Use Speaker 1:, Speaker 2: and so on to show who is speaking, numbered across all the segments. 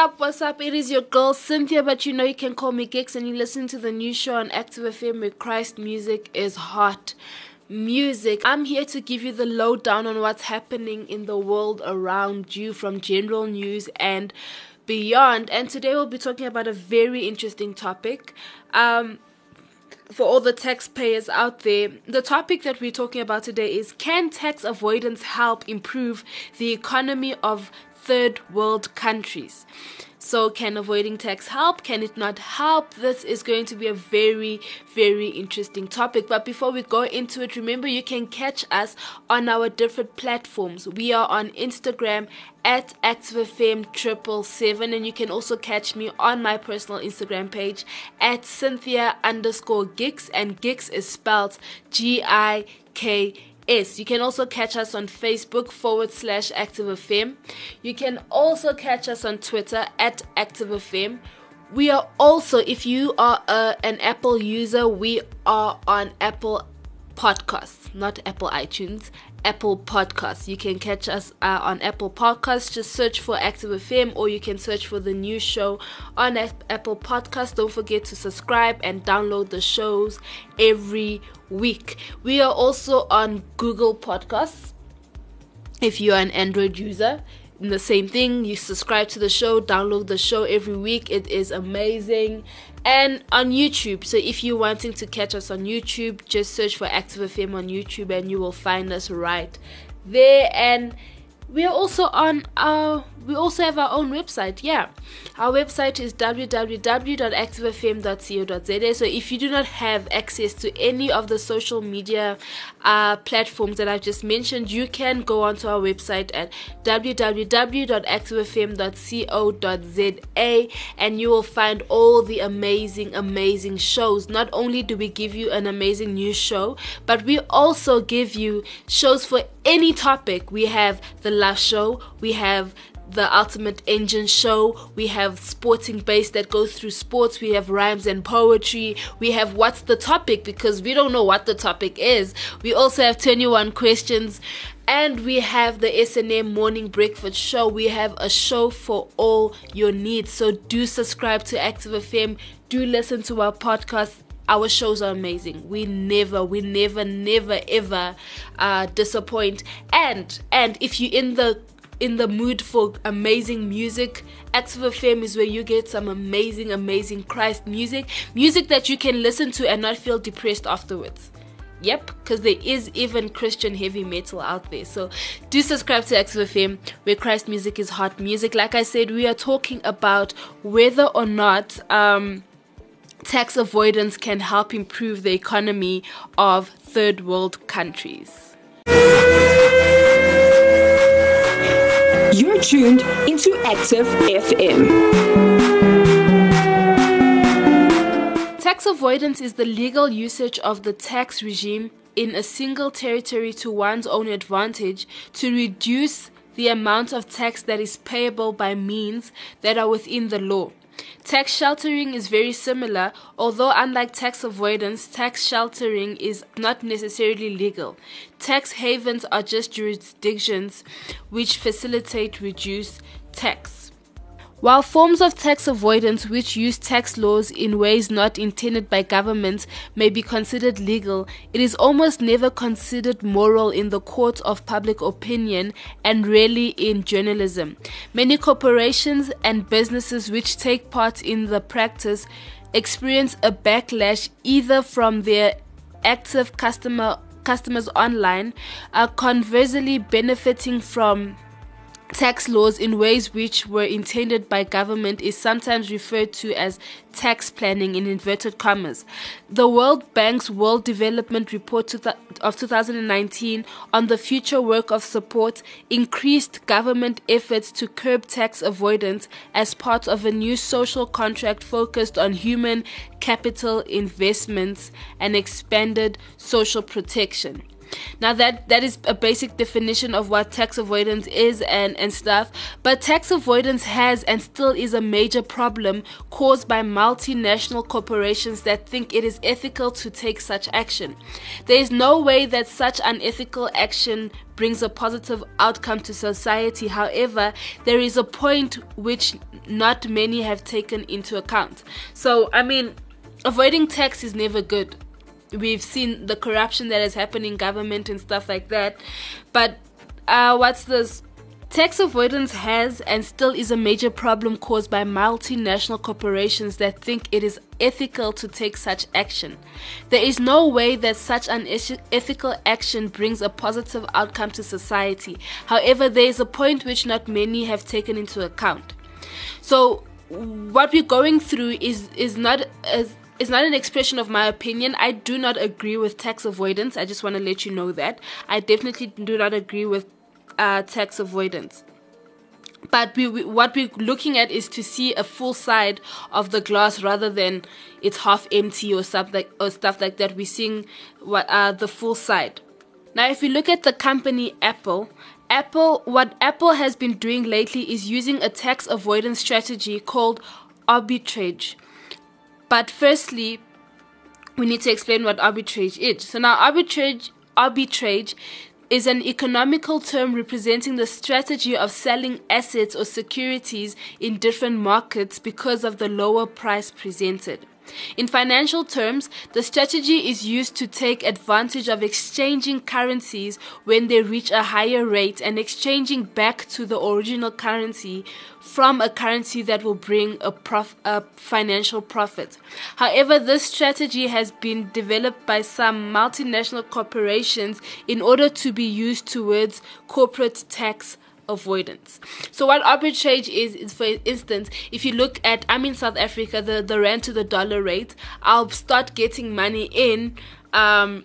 Speaker 1: What's up? What's up? It is your girl Cynthia, but you know you can call me Giks, and you listen to the new show on Active FM where Christ music is hot. Music. I'm here to give you the lowdown on what's happening in the world around you from general news and beyond. And today we'll be talking about a very interesting topic. Um, for all the taxpayers out there, the topic that we're talking about today is Can tax avoidance help improve the economy of third world countries. So, can avoiding tax help? Can it not help? This is going to be a very, very interesting topic. But before we go into it, remember you can catch us on our different platforms. We are on Instagram at ActiveFM triple seven, and you can also catch me on my personal Instagram page at Cynthia underscore Giks, and Giks is spelled G I K you can also catch us on Facebook forward slash Active ActiveFM. You can also catch us on Twitter at Active ActiveFM. We are also, if you are a, an Apple user, we are on Apple Podcasts, not Apple iTunes, Apple Podcasts. You can catch us uh, on Apple Podcasts. Just search for Active FM or you can search for the new show on Apple Podcasts. Don't forget to subscribe and download the shows every week. We are also on Google Podcasts. If you are an Android user, the same thing. You subscribe to the show, download the show every week. It is amazing. And on YouTube. So if you're wanting to catch us on YouTube, just search for Active FM on YouTube and you will find us right there. And we are also on our we also have our own website yeah. Our website is www.activefm.co.za so if you do not have access to any of the social media uh, platforms that i've just mentioned you can go onto our website at www.activefm.co.za and you will find all the amazing amazing shows. Not only do we give you an amazing new show but we also give you shows for any topic. We have the last show we have the Ultimate Engine Show. We have sporting base that goes through sports. We have rhymes and poetry. We have what's the topic because we don't know what the topic is. We also have 21 questions. And we have the SNM Morning Breakfast Show. We have a show for all your needs. So do subscribe to Active FM. Do listen to our podcast our shows are amazing we never we never never ever uh, disappoint and and if you're in the in the mood for amazing music, Active FM is where you get some amazing, amazing Christ music. Music that you can listen to and not feel depressed afterwards. Yep, because there is even Christian heavy metal out there. So do subscribe to Active FM where Christ music is hot music. Like I said, we are talking about whether or not um, tax avoidance can help improve the economy of third world countries.
Speaker 2: You're tuned into Active FM.
Speaker 1: Tax avoidance is the legal usage of the tax regime in a single territory to one's own advantage to reduce the amount of tax that is payable by means that are within the law. Tax sheltering is very similar, although, unlike tax avoidance, tax sheltering is not necessarily legal. Tax havens are just jurisdictions which facilitate reduced tax. While forms of tax avoidance which use tax laws in ways not intended by governments may be considered legal, it is almost never considered moral in the court of public opinion and rarely in journalism. Many corporations and businesses which take part in the practice experience a backlash either from their active customer customers online, are conversely benefiting from tax laws in ways which were intended by government is sometimes referred to as tax planning in inverted commas. The World Bank's World Development Report of 2019 on the future work of support increased government efforts to curb tax avoidance as part of a new social contract focused on human capital investments and expanded social protection. Now that that is a basic definition of what tax avoidance is and and stuff. But tax avoidance has and still is a major problem caused by multinational corporations that think it is ethical to take such action. There is no way that such unethical action brings a positive outcome to society. However, there is a point which not many have taken into account. So, I mean, avoiding tax is never good we've seen the corruption that has happened in government and stuff like that. But uh, what's this? Tax avoidance has and still is a major problem caused by multinational corporations that think it is ethical to take such action. There is no way that such an ethical action brings a positive outcome to society. However, there is a point which not many have taken into account. So, what we're going through is is not as it's not an expression of my opinion. I do not agree with tax avoidance. I just want to let you know that. I definitely do not agree with uh, tax avoidance. But we, we, what we're looking at is to see a full side of the glass rather than it's half empty or stuff like or stuff like that. We're seeing what uh, the full side. Now, if we look at the company Apple, Apple, what Apple has been doing lately is using a tax avoidance strategy called arbitrage. But firstly, we need to explain what arbitrage is. So now arbitrage arbitrage is an economical term representing the strategy of selling assets or securities in different markets because of the lower price presented. In financial terms, the strategy is used to take advantage of exchanging currencies when they reach a higher rate and exchanging back to the original currency from a currency that will bring a, prof- a financial profit. However, this strategy has been developed by some multinational corporations in order to be used towards corporate tax avoidance. So what arbitrage is is for instance, if you look at I'm in South Africa, the, the rand to the dollar rate, I'll start getting money in um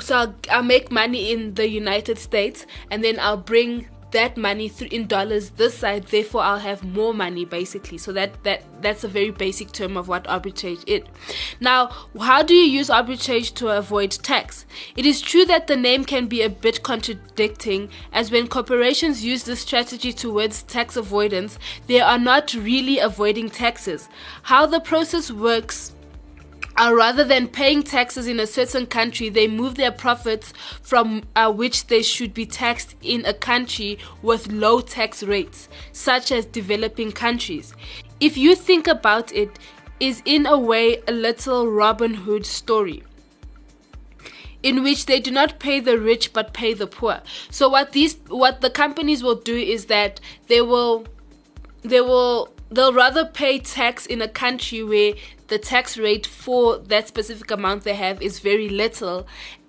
Speaker 1: so I'll, I'll make money in the United States and then I'll bring that money in dollars this side therefore i'll have more money basically. So that that that's a very basic term of what arbitrage is. Now how do you use arbitrage to avoid tax? It is true that the name can be a bit contradicting as when corporations use this strategy towards tax avoidance they are not really avoiding taxes. How the process works uh, rather than paying taxes in a certain country, they move their profits from uh, which they should be taxed in a country with low tax rates, such as developing countries. If you think about it, is in a way a little Robin Hood story in which they do not pay the rich but pay the poor. So what these what the companies will do is that they will they will they'll rather pay tax in a country where the tax rate for that specific amount they have is very little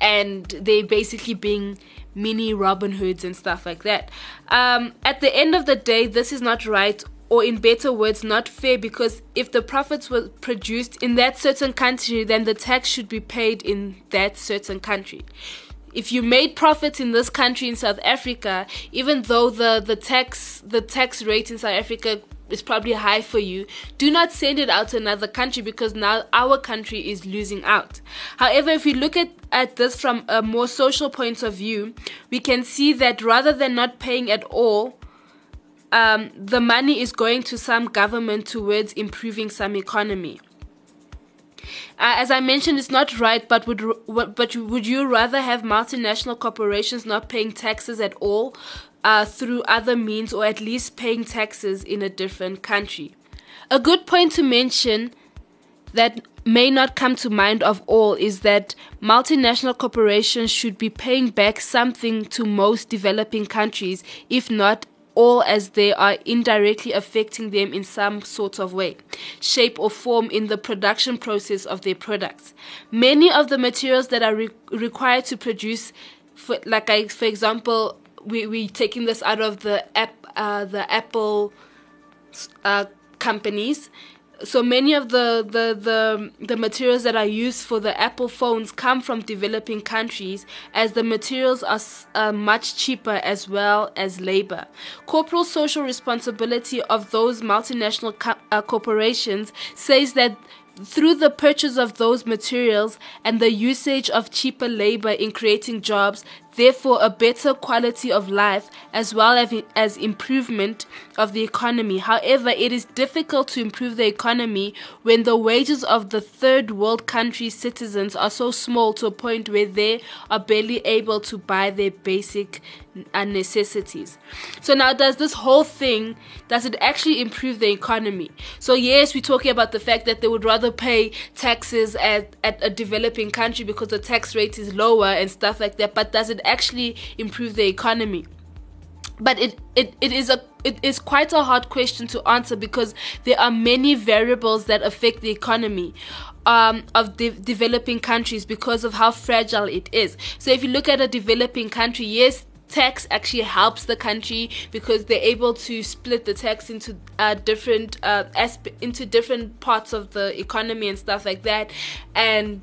Speaker 1: and they're basically being mini Robin Hoods and stuff like that. Um, at the end of the day, this is not right, or in better words, not fair because if the profits were produced in that certain country, then the tax should be paid in that certain country. If you made profits in this country in South Africa, even though the, the tax the tax rate in South Africa is probably high for you, do not send it out to another country because now our country is losing out. However, if we look at, at this from a more social point of view, we can see that rather than not paying at all, um, the money is going to some government towards improving some economy. Uh, as I mentioned, it's not right, but would but would you rather have multinational corporations not paying taxes at all uh, through other means or at least paying taxes in a different country. A good point to mention that may not come to mind of all is that multinational corporations should be paying back something to most developing countries, if not all as they are indirectly affecting them in some sort of way, shape, or form in the production process of their products. Many of the materials that are re- required to produce, for, like I, for example, we we taking this out of the app uh, the Apple uh, companies. So many of the, the, the, the materials that are used for the Apple phones come from developing countries, as the materials are uh, much cheaper as well as labor. Corporate social responsibility of those multinational co- uh, corporations says that through the purchase of those materials and the usage of cheaper labor in creating jobs, therefore a better quality of life as well as, improvement of the economy. However, it is difficult to improve the economy when the wages of the third world country citizens are so small to a point where they are barely able to buy their basic uh, necessities. So now does this whole thing does it actually improve the economy? So yes, we're talking about the fact that they would rather pay taxes at, at a developing country because the tax rate is lower and stuff like that, but does it actually improve the economy? But it, it, it is a it is quite a hard question to answer because there are many variables that affect the economy um, of de- developing countries because of how fragile it is. So if you look at a developing country, yes, tax actually helps the country because they're able to split the tax into uh, different uh, aspe- into different parts of the economy and stuff like that and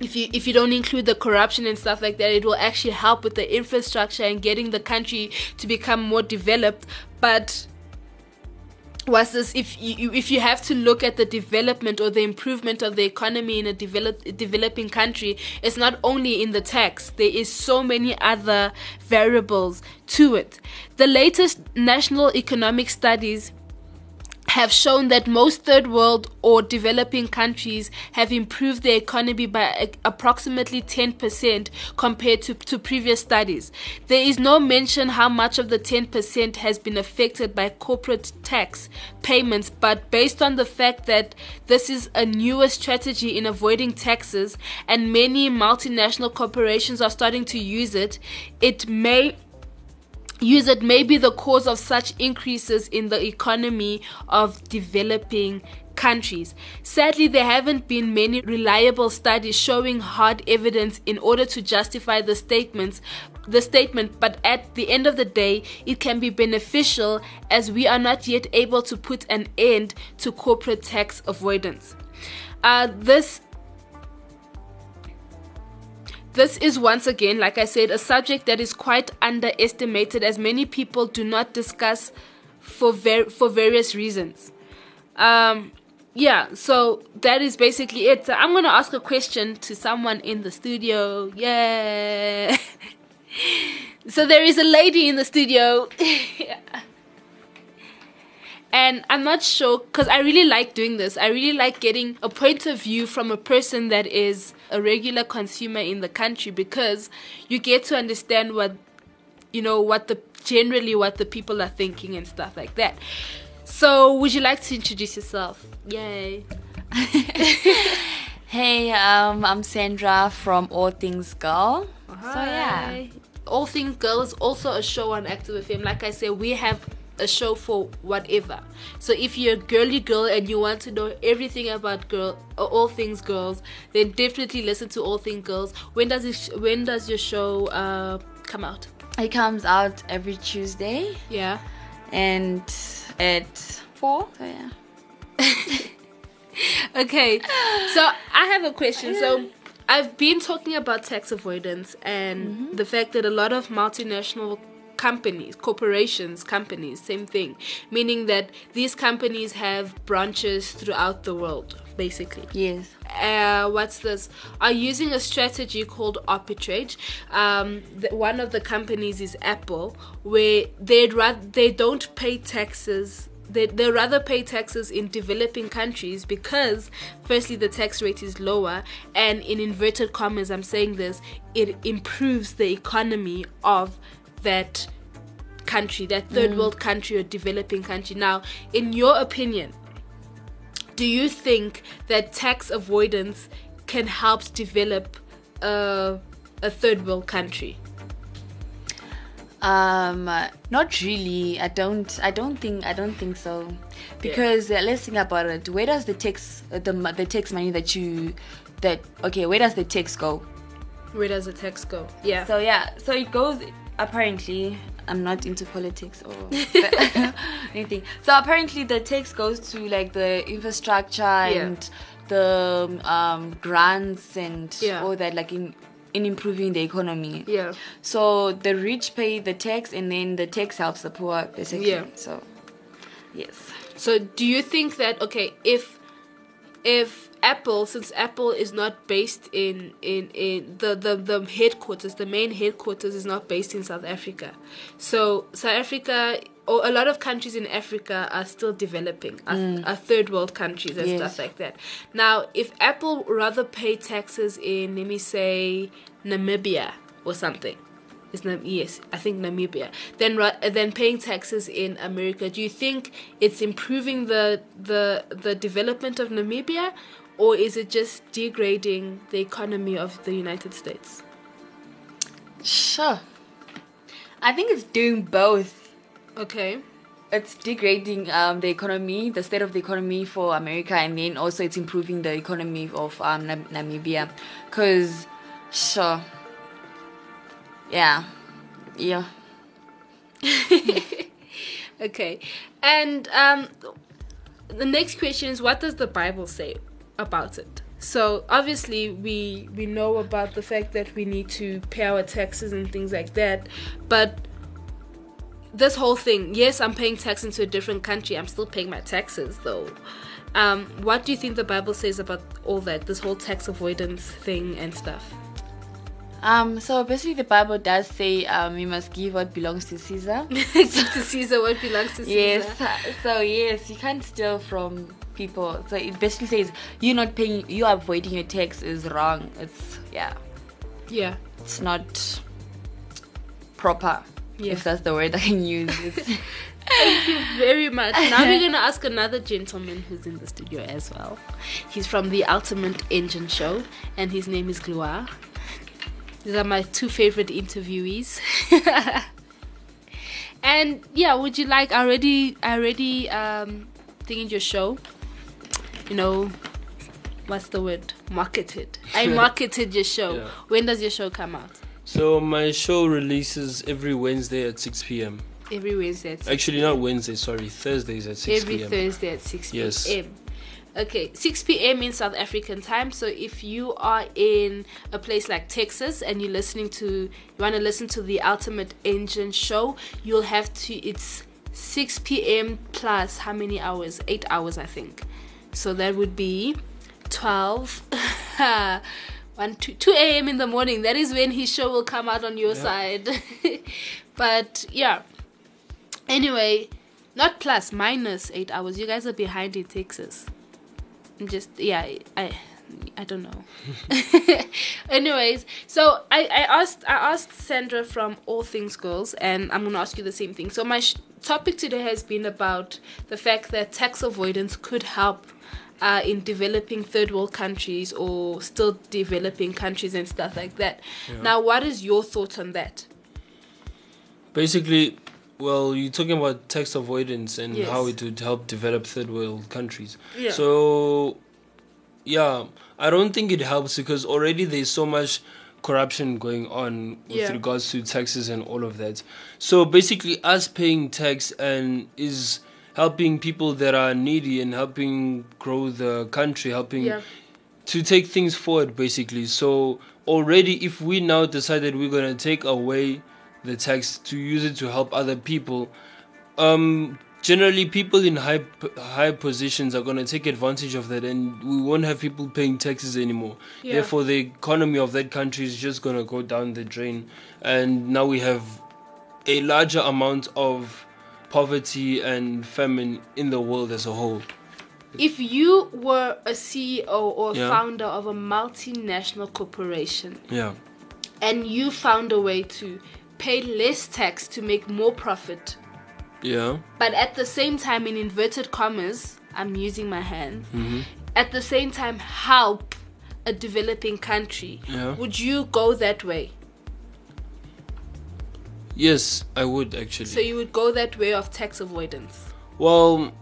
Speaker 1: if you if you don't include the corruption and stuff like that it will actually help with the infrastructure and getting the country to become more developed. But was this if you if you have to look at the development or the improvement of the economy in a develop, developing country it's not only in the tax. There is so many other variables to it. The latest national economic studies have shown that most third world or developing countries have improved their economy by approximately 10% compared to, to previous studies. There is no mention how much of the 10% has been affected by corporate tax payments, but based on the fact that this is a newer strategy in avoiding taxes and many multinational corporations are starting to use it, it may use it may be the cause of such increases in the economy of developing countries. Sadly, there haven't been many reliable studies showing hard evidence in order to justify the statements the statement, but at the end of the day, it can be beneficial as we are not yet able to put an end to corporate tax avoidance. Uh, this this is once again, like I said, a subject that is quite underestimated as many people do not discuss for ver- for various reasons. Um, yeah, so that is basically it. I'm gonna ask a question to someone in the studio. Yeah. so there is a lady in the studio. And I'm not sure because I really like doing this. I really like getting a point of view from a person that is a regular consumer in the country because you get to understand what you know what the generally what the people are thinking and stuff like that. So, would you like to introduce yourself? Yay.
Speaker 3: hey, um, I'm Sandra from All Things Girl.
Speaker 1: Hi. So yeah. All Things Girl is also a show on Active FM. Like I said, we have a show for whatever. So if you're a girly girl and you want to know everything about girl uh, all things girls, then definitely listen to All Things Girls. When does it when does your show uh, come out?
Speaker 3: It comes out every Tuesday.
Speaker 1: Yeah.
Speaker 3: And at 4. So yeah.
Speaker 1: okay. So I have a question. So I've been talking about tax avoidance and mm-hmm. the fact that a lot of multinational companies, corporations, companies, same thing. Meaning that these companies have branches throughout the world, basically.
Speaker 3: Yes.
Speaker 1: Uh, what's this? Are using a strategy called arbitrage. Um, the, one of the companies is Apple, where they'd rather they don't pay taxes they, they rather pay taxes in developing countries because firstly the tax rate is lower and in inverted commas i'm saying this it improves the economy of that country, that third mm. world country or developing country. Now, in your opinion, do you think that tax avoidance can help develop a, a third world country?
Speaker 3: Um, not really. I don't. I don't think. I don't think so. Because yeah. uh, let's think about it. Where does the tax, uh, the the tax money that you, that okay? Where does the tax go?
Speaker 1: Where does the tax go? Yeah.
Speaker 3: So yeah. So it goes apparently I'm not into politics or anything. So apparently the tax goes to like the infrastructure yeah. and the um, grants and yeah. all that, like in in improving the economy.
Speaker 1: Yeah.
Speaker 3: So the rich pay the tax, and then the tax helps the poor, basically. Yeah. So, yes.
Speaker 1: So do you think that okay, if if Apple, since Apple is not based in in in the the the headquarters, the main headquarters is not based in South Africa, so South Africa or a lot of countries in Africa are still developing, are, mm. are third world countries and
Speaker 3: Yes.
Speaker 1: stuff like that. Now, if Apple rather pay taxes in, let me say, Namibia or something, is Nam- yes, I think Namibia. Then, then paying taxes in America. Do you think it's improving the the the development of Namibia, or is it just degrading the economy of the United States?
Speaker 3: Sure. I think it's doing both.
Speaker 1: Okay.
Speaker 3: It's degrading um, the economy, the state of the economy for America, and then also it's improving the economy of um, Nam- Namibia. Cause, sure, yeah, yeah.
Speaker 1: Okay. And um, the next question is what does the Bible say about it? So obviously we we know about the fact that we need to pay our taxes and things like that, but this whole thing, yes, I'm paying tax into a different country. I'm still paying my taxes though. Um, what do you think the Bible says about all that? This whole tax avoidance thing and stuff.
Speaker 3: Um, so basically, the Bible does say um, you must give what belongs to Caesar.
Speaker 1: Give to Caesar what belongs to Caesar.
Speaker 3: Yes. So yes, you can't steal from people. So it basically says you're not paying, you are avoiding your tax is wrong. It's yeah,
Speaker 1: Yeah.
Speaker 3: it's not proper.
Speaker 1: Yeah.
Speaker 3: If that's the word I can use. It's,
Speaker 1: very much. Now we're gonna ask another gentleman who's in the studio as well. He's from the Ultimate Engine Show, and his name is Gloire. These are my two favorite interviewees. and yeah, would you like? I already, I already um, thinking your show. You know, what's the word? Marketed. I marketed your show.
Speaker 4: Yeah.
Speaker 1: When does your show come out?
Speaker 4: So my show releases every Wednesday at 6 p.m.
Speaker 1: Every Wednesday. At 6
Speaker 4: Actually, not Wednesday. Sorry, Thursdays at 6
Speaker 1: every
Speaker 4: p.m.
Speaker 1: Every Thursday at 6 p.m.
Speaker 4: Yes.
Speaker 1: p.m. Okay, 6 p.m. in South African time. So if you are in a place like Texas and you're listening to, you want to listen to the Ultimate Engine show, you'll have to, it's 6 p.m. plus how many hours? Eight hours, I think. So that would be 12. 1 2, 2 a.m. in the morning. That is when his show will come out on your side. but yeah. Anyway, not plus, minus 8 hours. You guys are behind in Texas. I'm just yeah, I I don't know. Anyways, so I, I asked I asked Sandra from All Things Girls, and I'm gonna ask you the same thing. So my sh- topic today has been about the fact that tax avoidance could help uh, in developing third world countries or still developing countries and stuff like that. Now, what is your thoughts on that?
Speaker 4: Basically, well, you're talking about tax avoidance and
Speaker 1: Yes.
Speaker 4: how it would help develop third world countries.
Speaker 1: Yeah.
Speaker 4: So, yeah, I don't think it helps because already there's so much corruption going on with
Speaker 1: Yeah.
Speaker 4: regards to taxes and all of that. So basically, us paying tax and is helping people that are needy and helping grow the country, helping
Speaker 1: Yeah.
Speaker 4: to take things forward basically so already if we now decided we're going to take away the tax to use it to help other people um generally people in high high positions are going to take advantage of that and we won't have people paying taxes anymore
Speaker 1: Yeah.
Speaker 4: therefore the economy of that country is just going to go down the drain and now we have a larger amount of poverty and famine in the world as a whole
Speaker 1: If you were a CEO or a
Speaker 4: Yeah.
Speaker 1: founder of a multinational corporation
Speaker 4: yeah
Speaker 1: and you found a way to pay less tax to make more profit,
Speaker 4: yeah
Speaker 1: but at the same time, in inverted commas, I'm using my hands, mm-hmm. at the same time, help a developing country,
Speaker 4: Yeah.
Speaker 1: would you go that way?
Speaker 4: Yes i would actually
Speaker 1: So you would go that way of tax avoidance?
Speaker 4: Well,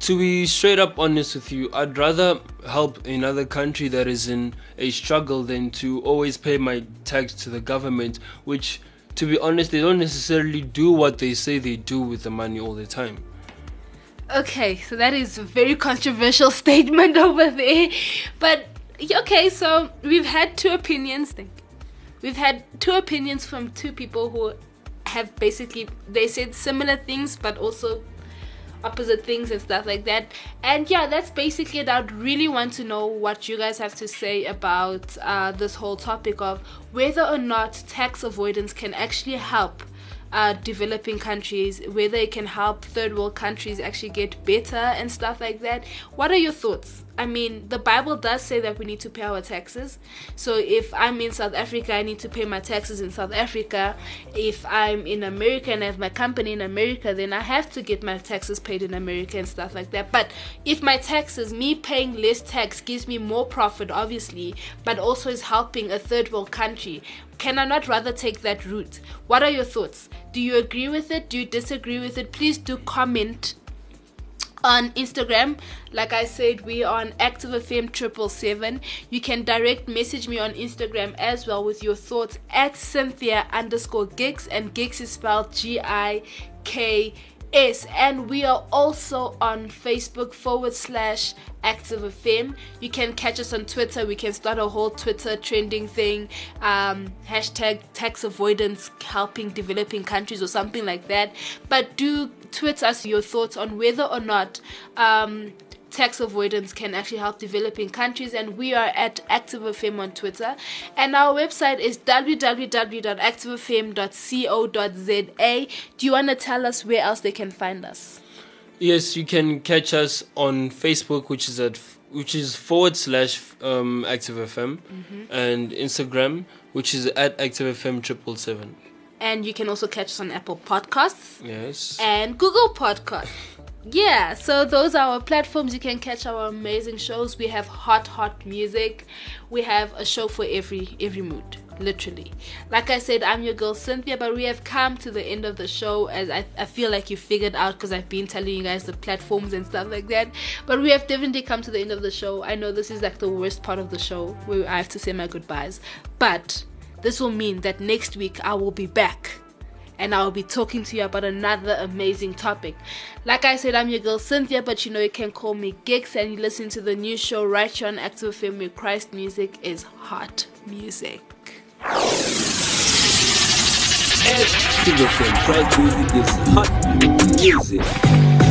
Speaker 4: to be straight up honest with you, I'd rather help another country that is in a struggle than to always pay my tax to the government, which, to be honest, they don't necessarily do what they say they do with the money all the time.
Speaker 1: Okay, so that is a very controversial statement over there. But okay, so we've had two opinions. Think we've had two opinions from two people who have basically they said similar things, but also opposite things and stuff like that. And yeah, that's basically it. I'd really want to know what you guys have to say about uh, this whole topic of whether or not tax avoidance can actually help uh, developing countries, whether it can help third world countries actually get better and stuff like that. What are your thoughts? I mean, the Bible does say that we need to pay our taxes. So if I'm in South Africa, I need to pay my taxes in South Africa. If I'm in America and I have my company in America, then I have to get my taxes paid in America and stuff like that. But if my taxes, me paying less tax, gives me more profit, obviously, but also is helping a third world country, can I not rather take that route? What are your thoughts? Do you agree with it? Do you disagree with it? Please do comment on Instagram. Like I said, we are on Active FM triple seven. You can direct message me on Instagram as well with your thoughts at Cynthia underscore Giks and Giks is spelled G I K S. And we are also on Facebook forward slash Active FM. You can catch us on Twitter. We can start a whole Twitter trending thing. Um, hashtag tax avoidance helping developing countries or something like that. But do tweet us your thoughts on whether or not um, tax avoidance can actually help developing countries and we are at activefm on twitter. And our website is www.activefm.co.za do you want to tell us where else they can find us?
Speaker 4: Yes you can catch us on facebook which is at which is forward slash um, activefm mm-hmm. and instagram which is at activefm triple seven.
Speaker 1: And you can also catch us on apple podcasts
Speaker 4: yes.
Speaker 1: and google podcasts yeah so those are our platforms. You can catch our amazing shows. We have hot hot music. We have a show for every every mood literally. Like i said i'm your girl cynthia but we have come to the end of the show as i, I feel like you figured out because i've been telling you guys the platforms and stuff like that. But we have definitely come to the end of the show. I know this is like the worst part of the show where i have to say my goodbyes. But this will mean that next week i will be back and I'll be talking to you about another amazing topic. Like I said, I'm your girl Cynthia, but you know you can call me Giks, and you listen to the new show right here on Active FM where Christ music is hot music.
Speaker 5: Active FM, Christ music is hot music.